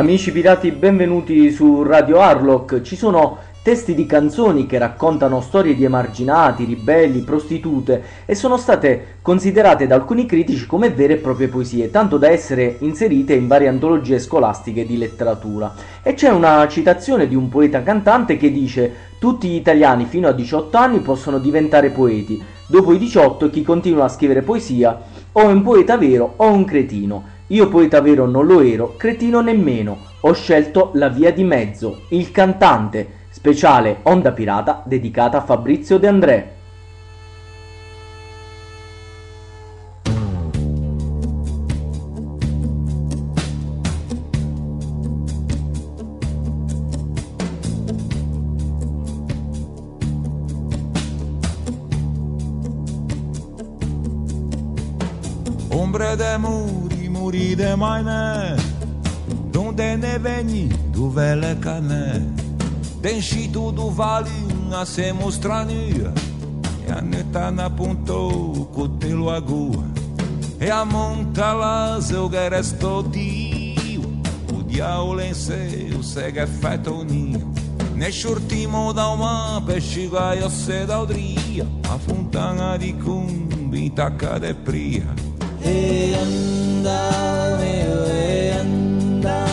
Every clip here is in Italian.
Amici pirati, benvenuti su Radio Harlock. Ci sono testi di canzoni che raccontano storie di emarginati, ribelli, prostitute e sono state considerate da alcuni critici come vere e proprie poesie, tanto da essere inserite in varie antologie scolastiche di letteratura. E c'è una citazione di un poeta cantante che dice tutti gli italiani fino a 18 anni possono diventare poeti, dopo i 18 chi continua a scrivere poesia o è un poeta vero o un cretino. Io poeta vero non lo ero, cretino nemmeno. Ho scelto la via di mezzo, il cantante, speciale Onda Pirata dedicata a Fabrizio De André. Ombre de muri, morire mai ne Donde ne veni, duvele ca ne Dencitul do vale a se mostrania E a neta na pontou cu te luagua E a monta la seu geresto tiu O diaul o seu segue fetoninho Neste ultimo da uma pesquigai o se daudria A fontana di cumbi tacca de pria. E anda, meu, e anda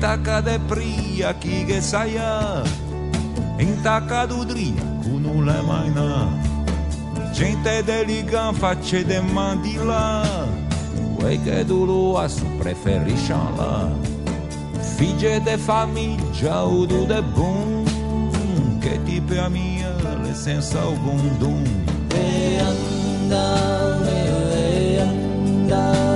taca de pria chi che saia in taca d'udria cu non le mai na gente deligan facce de mandila quei che du lua su preferisce la figlie de famiglia o du de bun che tipo a mia le senza o bundum? E anda e anda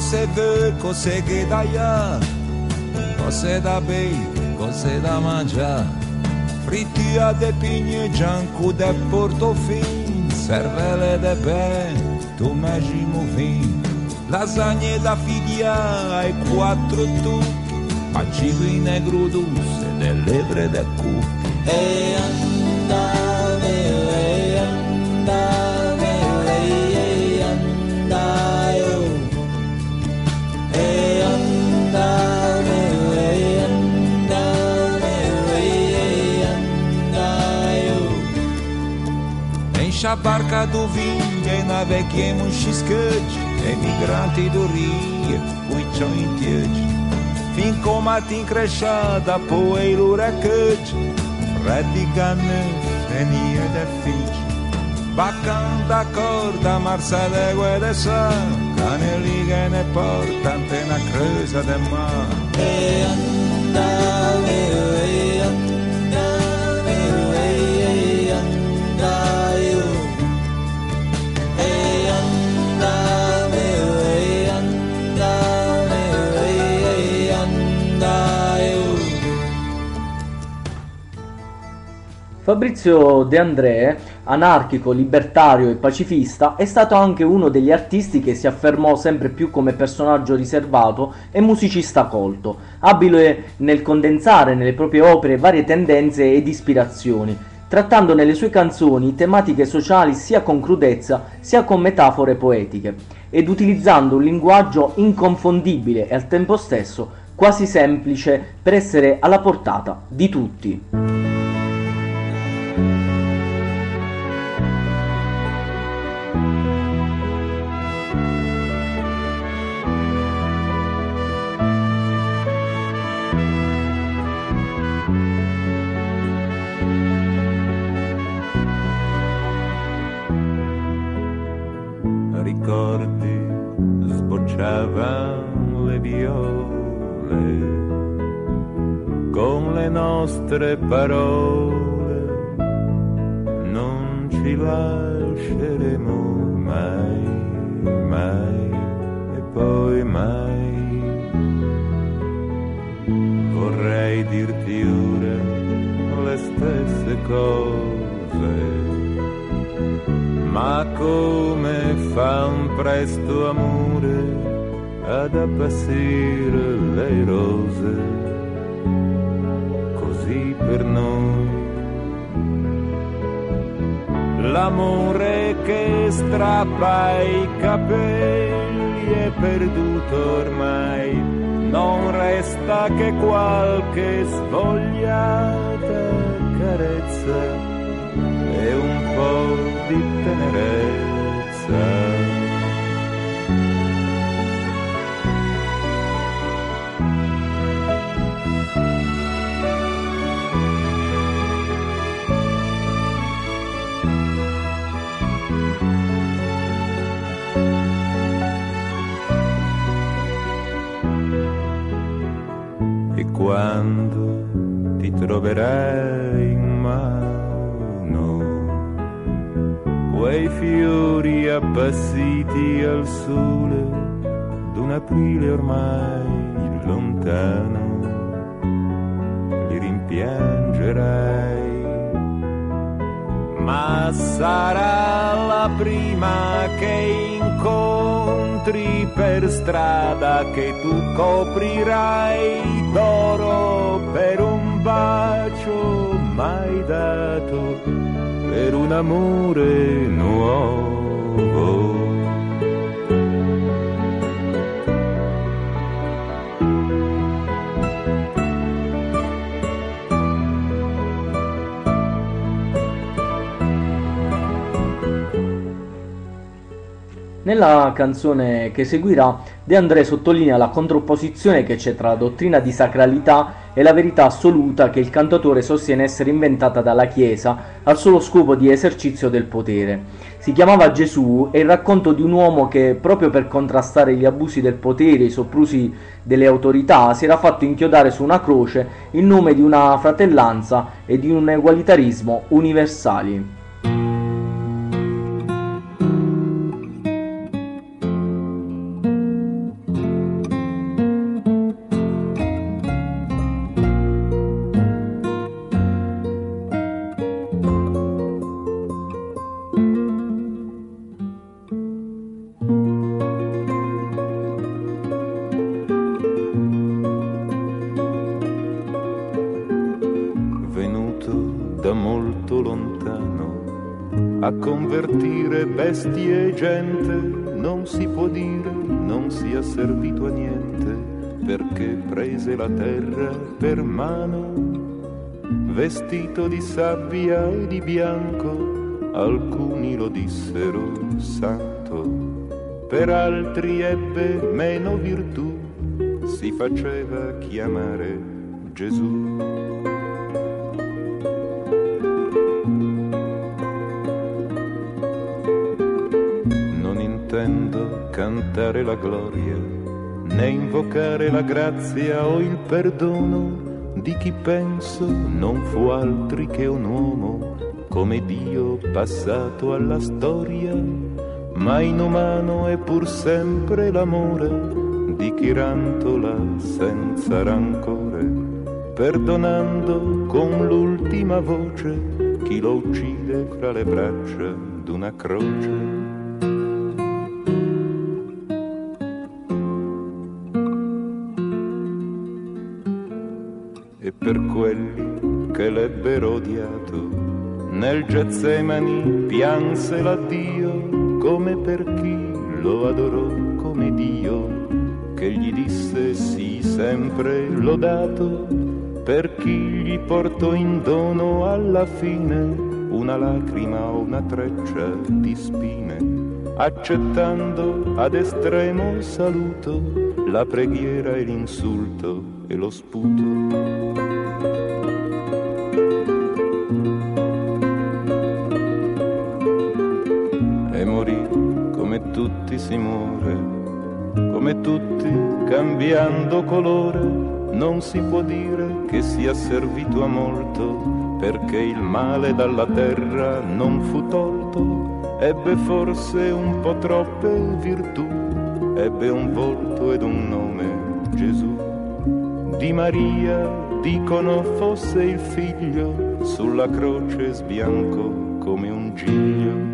se vê cose che da ya, cose da bei, cose da mangiare, frittia de pigne, gianco de portofin, cervele de ben, tu magimo vin, lasagne da figlia e quattro tucchi, pacigo in negro dulce, delle lebre de cucchi. E andare Na a barca do vinho e naveguemos xiscante, emigrante do rio, uitão em diante. Fincou matim crechada, poeira uracante, redigane, enia da frente. Bacanda corda, marcelega é e de san, cane liga é ne porta, antena creusa de mar. E anda, e, e anda. Fabrizio De André, anarchico, libertario e pacifista, è stato anche uno degli artisti che si affermò sempre più come personaggio riservato e musicista colto, abile nel condensare nelle proprie opere varie tendenze ed ispirazioni, trattando nelle sue canzoni tematiche sociali sia con crudezza sia con metafore poetiche, ed utilizzando un linguaggio inconfondibile e al tempo stesso quasi semplice per essere alla portata di tutti. Nostre parole non ci lasceremo mai, mai e poi mai. Vorrei dirti ora le stesse cose, ma come fa un presto amore ad appassire le rose, strappa i capelli è perduto ormai, non resta che qualche svogliata carezza e un po' di tenerezza. Quando ti troverai in mano quei fiori appassiti al sole d'un aprile ormai lontano, li rimpiangerai. Ma sarà la prima che incontri per strada che tu coprirai d'oro per un bacio mai dato, per un amore nuovo. Nella canzone che seguirà, De André sottolinea la contrapposizione che c'è tra la dottrina di sacralità e la verità assoluta che il cantatore sostiene essere inventata dalla Chiesa al solo scopo di esercizio del potere. Si chiamava Gesù e il racconto di un uomo che, proprio per contrastare gli abusi del potere e i soprusi delle autorità, si era fatto inchiodare su una croce in nome di una fratellanza e di un egualitarismo universali. Bestie e gente, non si può dire, non sia servito a niente, perché prese la terra per mano, vestito di sabbia e di bianco, alcuni lo dissero santo, per altri ebbe meno virtù, si faceva chiamare Gesù. Cantare la gloria, né invocare la grazia o il perdono di chi penso non fu altri che un uomo, come Dio passato alla storia, ma inumano è pur sempre l'amore di chi rantola senza rancore, perdonando con l'ultima voce chi lo uccide fra le braccia d'una croce. Nel Getsemani pianse l'addio come per chi lo adorò come Dio, che gli disse sì sempre lodato, per chi gli portò in dono alla fine una lacrima o una treccia di spine, accettando ad estremo saluto la preghiera e l'insulto e lo sputo. Tutti si muore, come tutti cambiando colore, non si può dire che sia servito a molto, perché il male dalla terra non fu tolto, ebbe forse un po' troppe virtù, ebbe un volto ed un nome, Gesù. Di Maria dicono fosse il figlio, sulla croce sbianco come un giglio.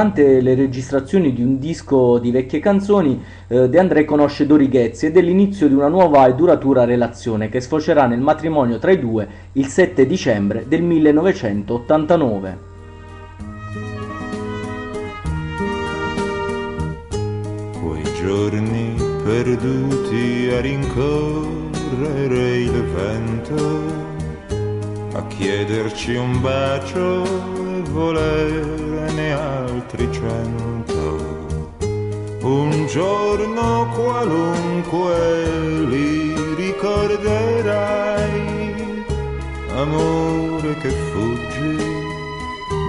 Durante le registrazioni di un disco di vecchie canzoni, eh, De André conosce Dori Ghezzi ed è l'inizio di una nuova e duratura relazione che sfocerà nel matrimonio tra i due il 7 dicembre del 1989. Quei giorni perduti a rincorrere il vento, a chiederci un bacio e volerne altri cento. Un giorno qualunque li ricorderai, amore che fuggi,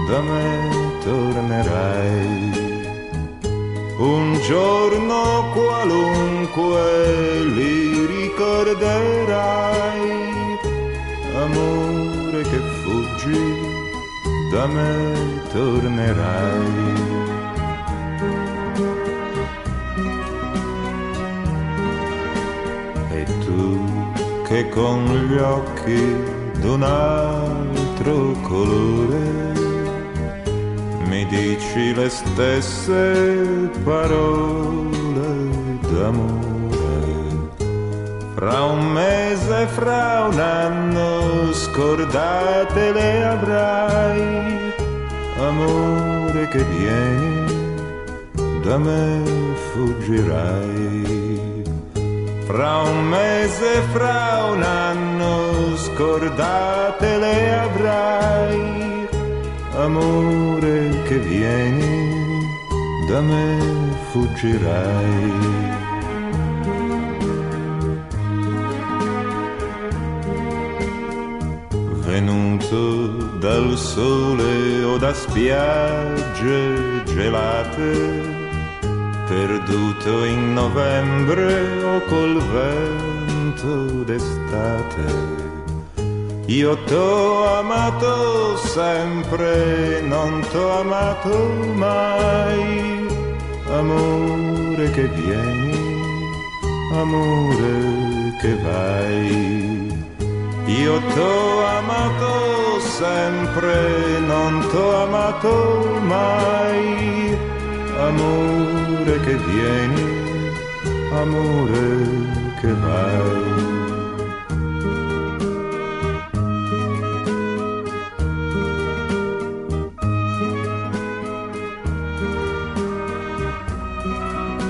da me tornerai. Un giorno qualunque li ricorderai, amore che fuggi, da me tornerai. E tu che con gli occhi d'un altro colore mi dici le stesse parole d'amore. Fra un mese, fra un anno, scordate le avrai, amore che vieni, da me fuggirai. Fra un mese, fra un anno, scordate le avrai, amore che vieni, da me fuggirai. Venuto dal sole o da spiagge gelate, perduto in novembre o col vento d'estate. Io t'ho amato sempre, non t'ho amato mai, amore che vieni, amore che vai. Io t'ho amato sempre, non t'ho amato mai, amore che vieni, amore che vai.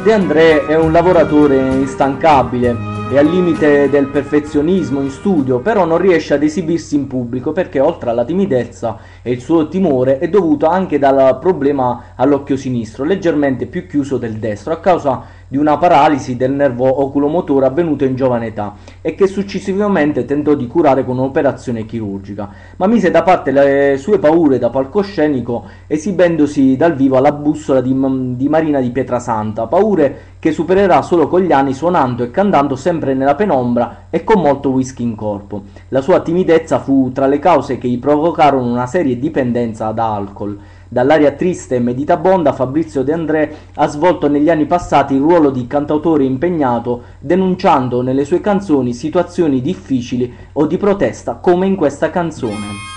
De André è un lavoratore instancabile è al limite del perfezionismo in studio, però non riesce ad esibirsi in pubblico perché oltre alla timidezza e il suo timore è dovuto anche dal problema all'occhio sinistro, leggermente più chiuso del destro, a causa di una paralisi del nervo oculomotore avvenuta in giovane età e che successivamente tentò di curare con un'operazione chirurgica, ma mise da parte le sue paure da palcoscenico esibendosi dal vivo alla bussola di, di Marina di Pietrasanta, paure che supererà solo con gli anni suonando e cantando sempre nella penombra e con molto whisky in corpo. La sua timidezza fu tra le cause che gli provocarono una seria dipendenza da alcol. Dall'aria triste e meditabonda Fabrizio De André ha svolto negli anni passati il ruolo di cantautore impegnato, denunciando nelle sue canzoni situazioni difficili o di protesta, come in questa canzone.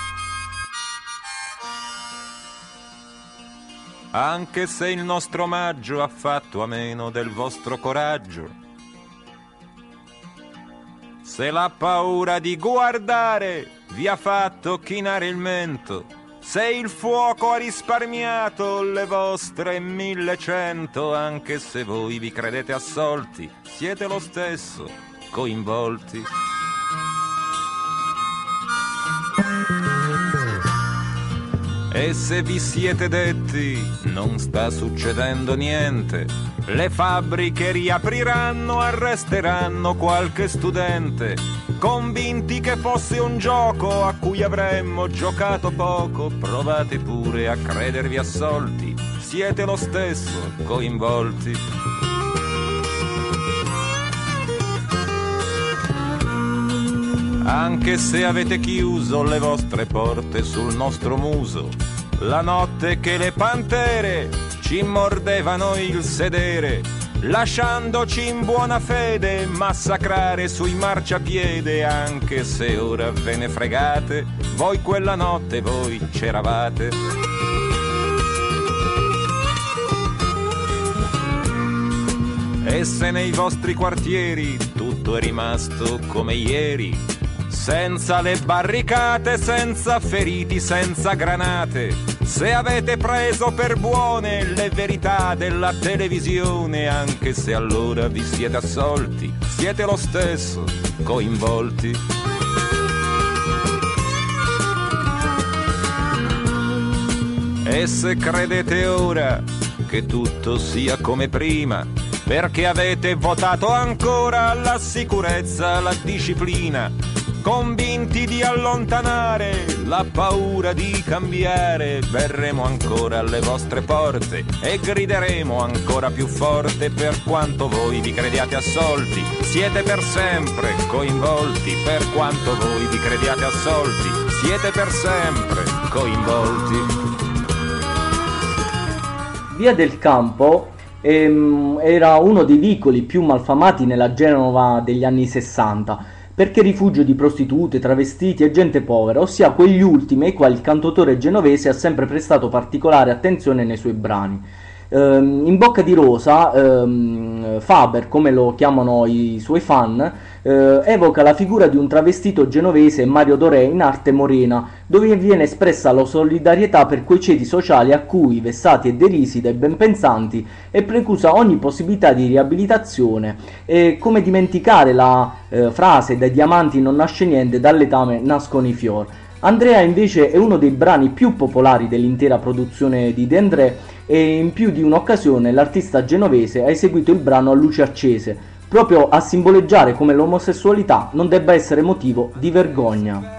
anche se il nostro omaggio ha fatto a meno del vostro coraggio. Se la paura di guardare vi ha fatto chinare il mento, se il fuoco ha risparmiato le vostre millecento, anche se voi vi credete assolti, siete lo stesso coinvolti. E se vi siete detti non sta succedendo niente, le fabbriche riapriranno, arresteranno qualche studente, convinti che fosse un gioco a cui avremmo giocato poco, provate pure a credervi assolti, siete lo stesso coinvolti. Anche se avete chiuso le vostre porte sul nostro muso, la notte che le pantere ci mordevano il sedere, lasciandoci in buona fede massacrare sui marciapiede, anche se ora ve ne fregate, voi quella notte voi c'eravate. E se nei vostri quartieri tutto è rimasto come ieri, senza le barricate, senza feriti, senza granate, se avete preso per buone le verità della televisione, anche se allora vi siete assolti, siete lo stesso coinvolti. E se credete ora che tutto sia come prima, perché avete votato ancora la sicurezza, la disciplina, convinti di allontanare la paura di cambiare, verremo ancora alle vostre porte e grideremo ancora più forte per quanto voi vi crediate assolti, siete per sempre coinvolti, per quanto voi vi crediate assolti, siete per sempre coinvolti. Via del Campo ehm, era uno dei vicoli più malfamati nella Genova degli anni 60 perché rifugio di prostitute, travestiti e gente povera, ossia quegli ultimi ai quali il cantautore genovese ha sempre prestato particolare attenzione nei suoi brani. Ehm, in Bocca di Rosa, ehm, Faber, come lo chiamano i suoi fan, eh, evoca la figura di un travestito genovese Mario Doré in arte morena, dove viene espressa la solidarietà per quei ceti sociali a cui, vessati e derisi dai benpensanti, è preclusa ogni possibilità di riabilitazione. E come dimenticare la eh, frase dai diamanti non nasce niente, dall'etame nascono i fior. Andrea invece è uno dei brani più popolari dell'intera produzione di De André e in più di un'occasione l'artista genovese ha eseguito il brano a luce accese, proprio a simboleggiare come l'omosessualità non debba essere motivo di vergogna.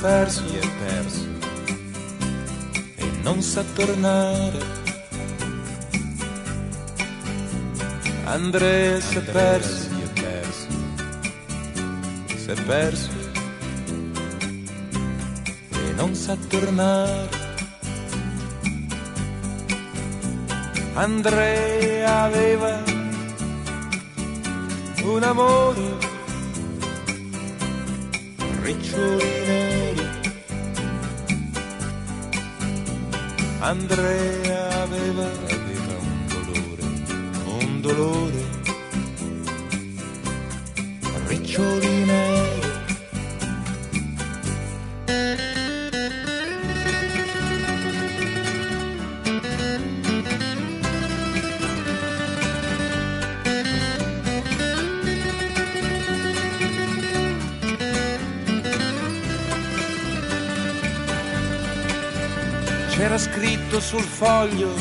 Perso, si è perso e non sa tornare. Andrea si è perso, si è perso, si è perso e non sa tornare. Andrea aveva un amore, riccioli neri. Andrea aveva, aveva un dolore, un dolore, riccioli neri. Sul foglio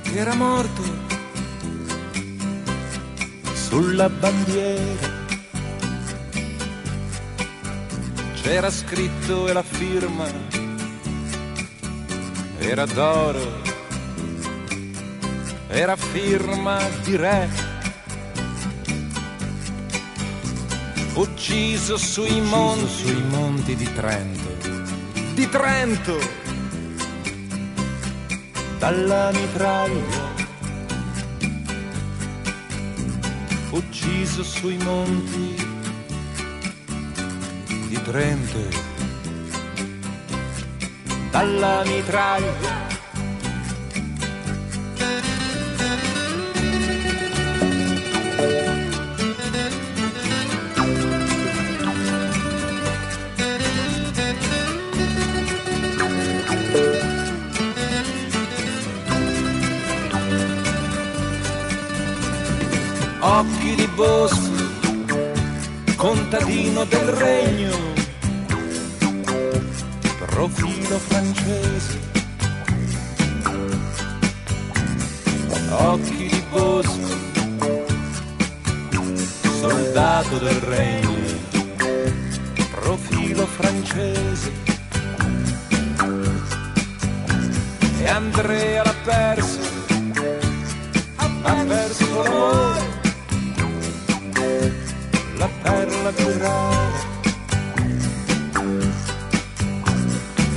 che era morto sulla bandiera. C'era scritto e la firma era d'oro, era firma di re. Ucciso sui monti, sui monti di Trento di Trento dalla mitraglia ucciso sui monti di Trento. Dalla mitraglia occhi di bosco, contadino del regno, profilo francese, occhi di bosco, soldato del regno, profilo francese. E Andrea l'ha perso, ha perso l'amore, perla più rara.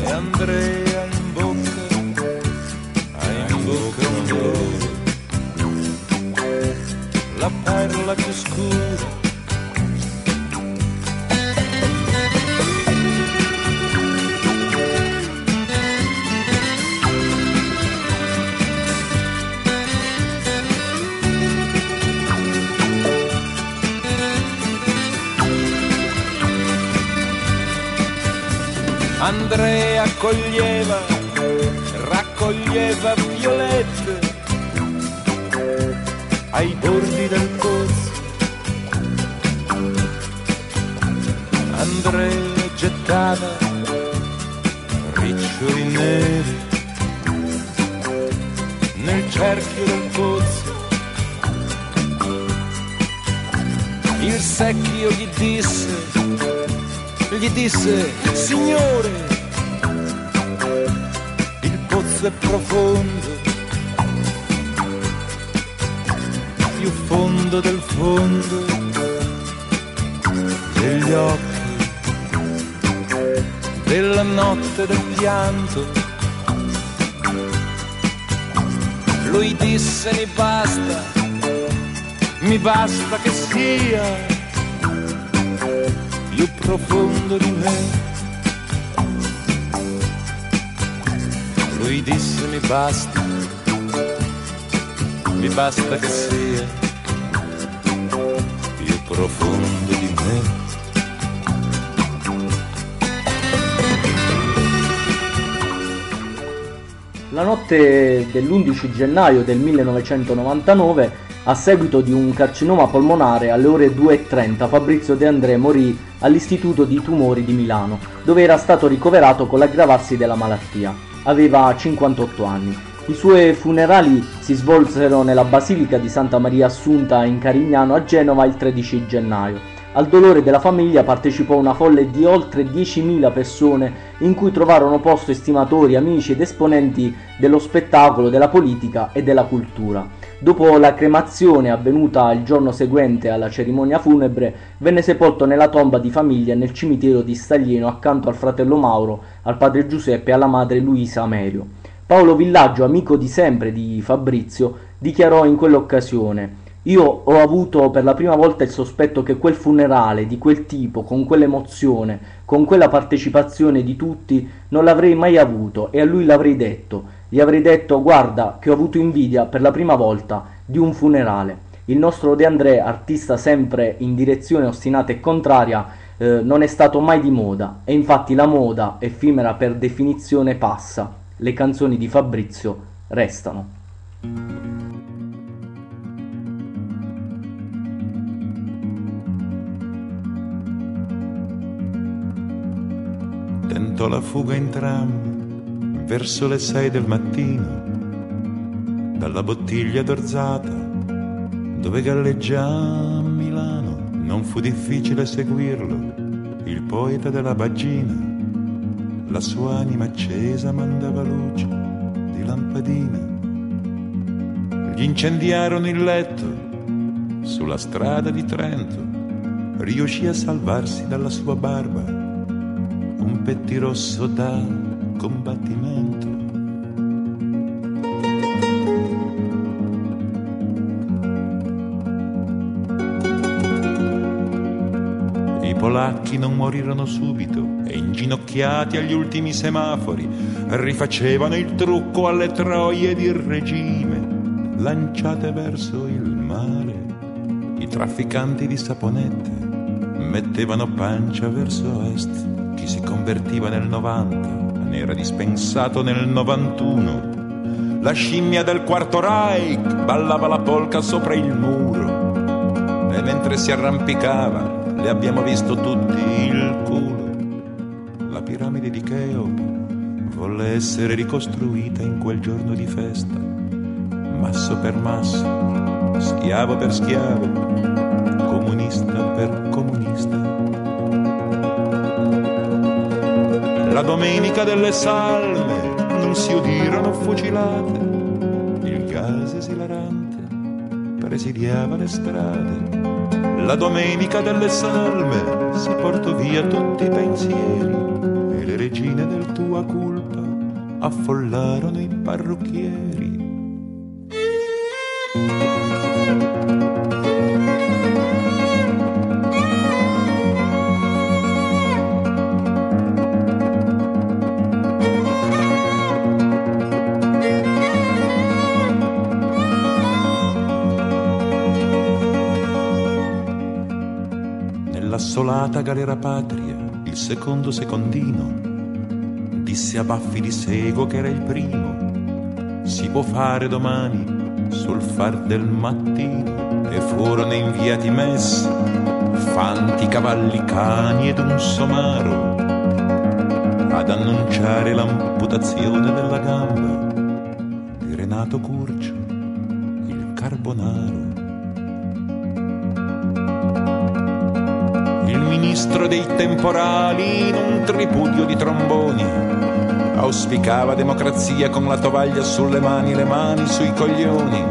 E Andrea in bocca, ha in bocca un dolore, la perla più scura. Andrea coglieva, raccoglieva violette ai bordi del pozzo. Andrea gettava riccioli neri nel cerchio del pozzo. Il secchio gli disse gli disse, Signore, il pozzo è profondo, più fondo del fondo degli occhi, della notte del pianto. Lui disse, mi basta, mi basta che sia più profondo di me. Lui disse mi basta, mi basta che sia più profondo di me. La notte dell'11 gennaio del 1999, a seguito di un carcinoma polmonare alle ore 2.30, Fabrizio De André morì all'Istituto di Tumori di Milano, dove era stato ricoverato con l'aggravarsi della malattia. Aveva 58 anni. I suoi funerali si svolsero nella Basilica di Santa Maria Assunta in Carignano a Genova il 13 gennaio. Al dolore della famiglia partecipò una folle di oltre 10.000 persone in cui trovarono posto estimatori, amici ed esponenti dello spettacolo, della politica e della cultura. Dopo la cremazione avvenuta il giorno seguente alla cerimonia funebre, venne sepolto nella tomba di famiglia nel cimitero di Staglieno accanto al fratello Mauro, al padre Giuseppe e alla madre Luisa Amerio. Paolo Villaggio, amico di sempre di Fabrizio, dichiarò in quell'occasione io ho avuto per la prima volta il sospetto che quel funerale di quel tipo, con quell'emozione, con quella partecipazione di tutti, non l'avrei mai avuto e a lui l'avrei detto. Gli avrei detto guarda che ho avuto invidia per la prima volta di un funerale. Il nostro De André, artista sempre in direzione ostinata e contraria, eh, non è stato mai di moda e infatti la moda, effimera per definizione, passa. Le canzoni di Fabrizio restano. Tentò la fuga in tram verso le sei del mattino dalla bottiglia d'orzata dove galleggia Milano. Non fu difficile seguirlo, il poeta della bagina. La sua anima accesa mandava luce di lampadina. Gli incendiarono il letto sulla strada di Trento. Riuscì a salvarsi dalla sua barba un pettirosso da combattimento. I polacchi non morirono subito e inginocchiati agli ultimi semafori rifacevano il trucco alle troie di regime lanciate verso il mare. I trafficanti di saponette mettevano pancia verso est chi si convertiva nel 90 era dispensato nel 91. La scimmia del quarto Reich ballava la polca sopra il muro e mentre si arrampicava le abbiamo visto tutti il culo. La piramide di Cheope volle essere ricostruita in quel giorno di festa, masso per masso, schiavo per schiavo, comunista per domenica delle salme non si udirono fucilate, il gas esilarante presidiava le strade. La domenica delle salme si portò via tutti i pensieri e le regine del tua colpa affollarono i parrucchieri. Nell'assolata galera patria, il secondo secondino disse a baffi di sego che era il primo. Si può fare domani sul far del mattino e furono inviati messi fanti cavalli cani ed un somaro ad annunciare l'amputazione della gamba di Renato Curcio, il carbonaro. Ministro dei temporali in un tripudio di tromboni auspicava democrazia con la tovaglia sulle mani, le mani sui coglioni.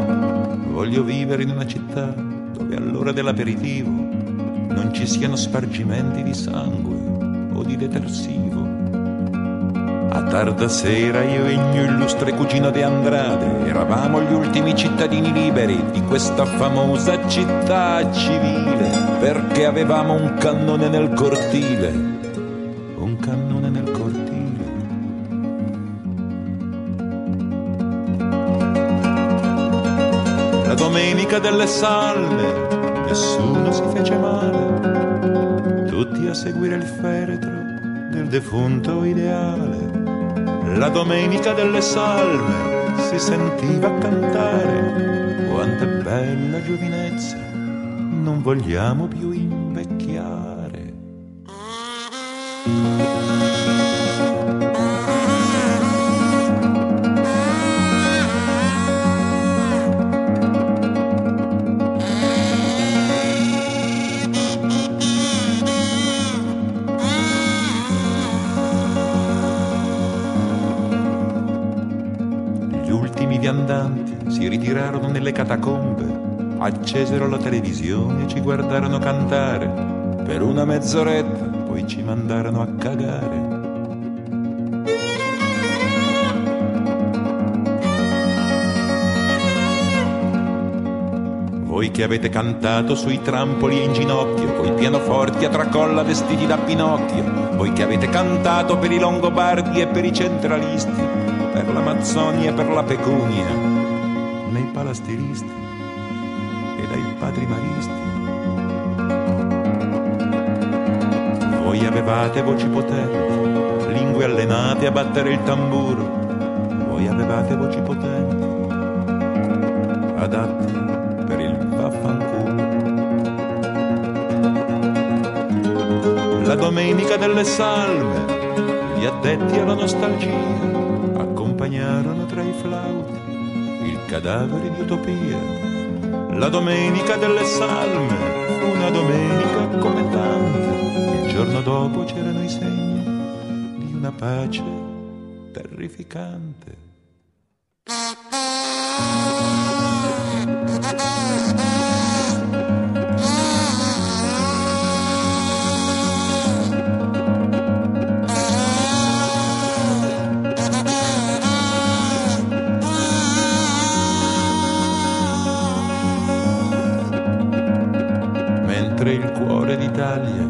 Voglio vivere in una città dove all'ora dell'aperitivo non ci siano spargimenti di sangue o di detersivo. A tarda sera io e il mio illustre cugino De Andrade eravamo gli ultimi cittadini liberi di questa famosa città civile perché avevamo un cannone nel cortile. Un cannone nel cortile. La domenica delle salme nessuno si fece male, tutti a seguire il feretro del defunto ideale. La domenica delle salme si sentiva cantare, quanto è bella giovinezza, non vogliamo più invecchiare. Gli ultimi viandanti si ritirarono nelle catacombe, accesero la televisione e ci guardarono cantare. Per una mezz'oretta poi ci mandarono a cagare. Voi che avete cantato sui trampoli e in ginocchio, coi pianoforti a tracolla vestiti da Pinocchio, voi che avete cantato per i Longobardi e per i centralisti, per l'Amazzonia e per la pecunia, nei palastiristi padri maristi. Voi avevate voci potenti, lingue allenate a battere il tamburo, voi avevate voci potenti, adatte per il vaffanculo. La domenica delle salme, gli addetti alla nostalgia accompagnarono tra i flauti il cadavere di utopia. La domenica delle salme una domenica come tante. Il giorno dopo c'erano i segni di una pace terrificante. d'Italia,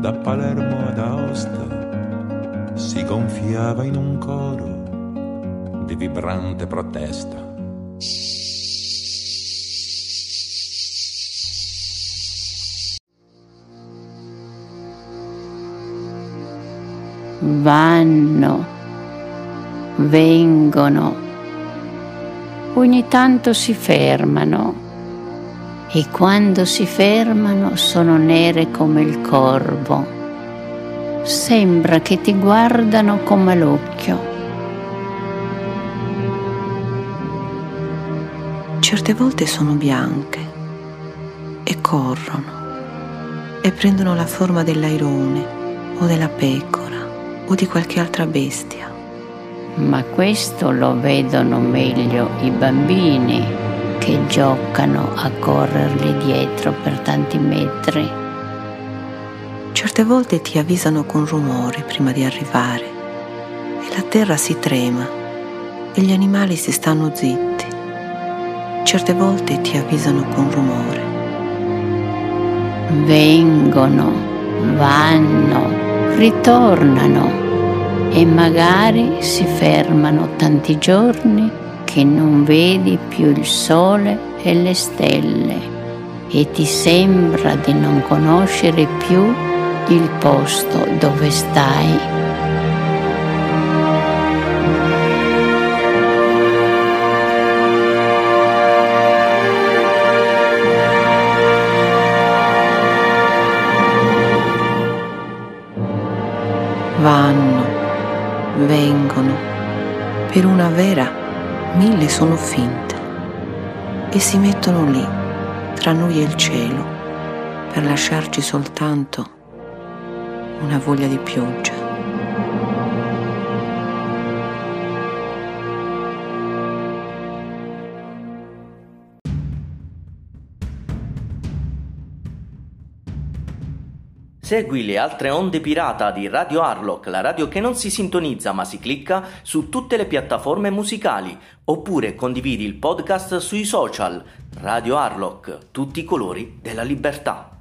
da Palermo ad Aosta, si gonfiava in un coro di vibrante protesta. vanno, vengono, ogni tanto si fermano e quando si fermano sono nere come il corvo, sembra che ti guardano con malocchio. Certe volte sono bianche e corrono e prendono la forma dell'airone o della pecora o di qualche altra bestia. Ma questo lo vedono meglio i bambini che giocano a correrli dietro per tanti metri. Certe volte ti avvisano con rumore prima di arrivare e la terra si trema e gli animali si stanno zitti. Certe volte ti avvisano con rumore. Vengono, vanno, ritornano e magari si fermano tanti giorni che non vedi più il sole e le stelle e ti sembra di non conoscere più il posto dove stai. Vanno, vengono. Per una vera, mille sono finte e si mettono lì, tra noi e il cielo, per lasciarci soltanto una voglia di pioggia. Segui le altre onde pirata di Radio Harlock, la radio che non si sintonizza ma si clicca su tutte le piattaforme musicali, oppure condividi il podcast sui social. Radio Harlock, tutti i colori della libertà.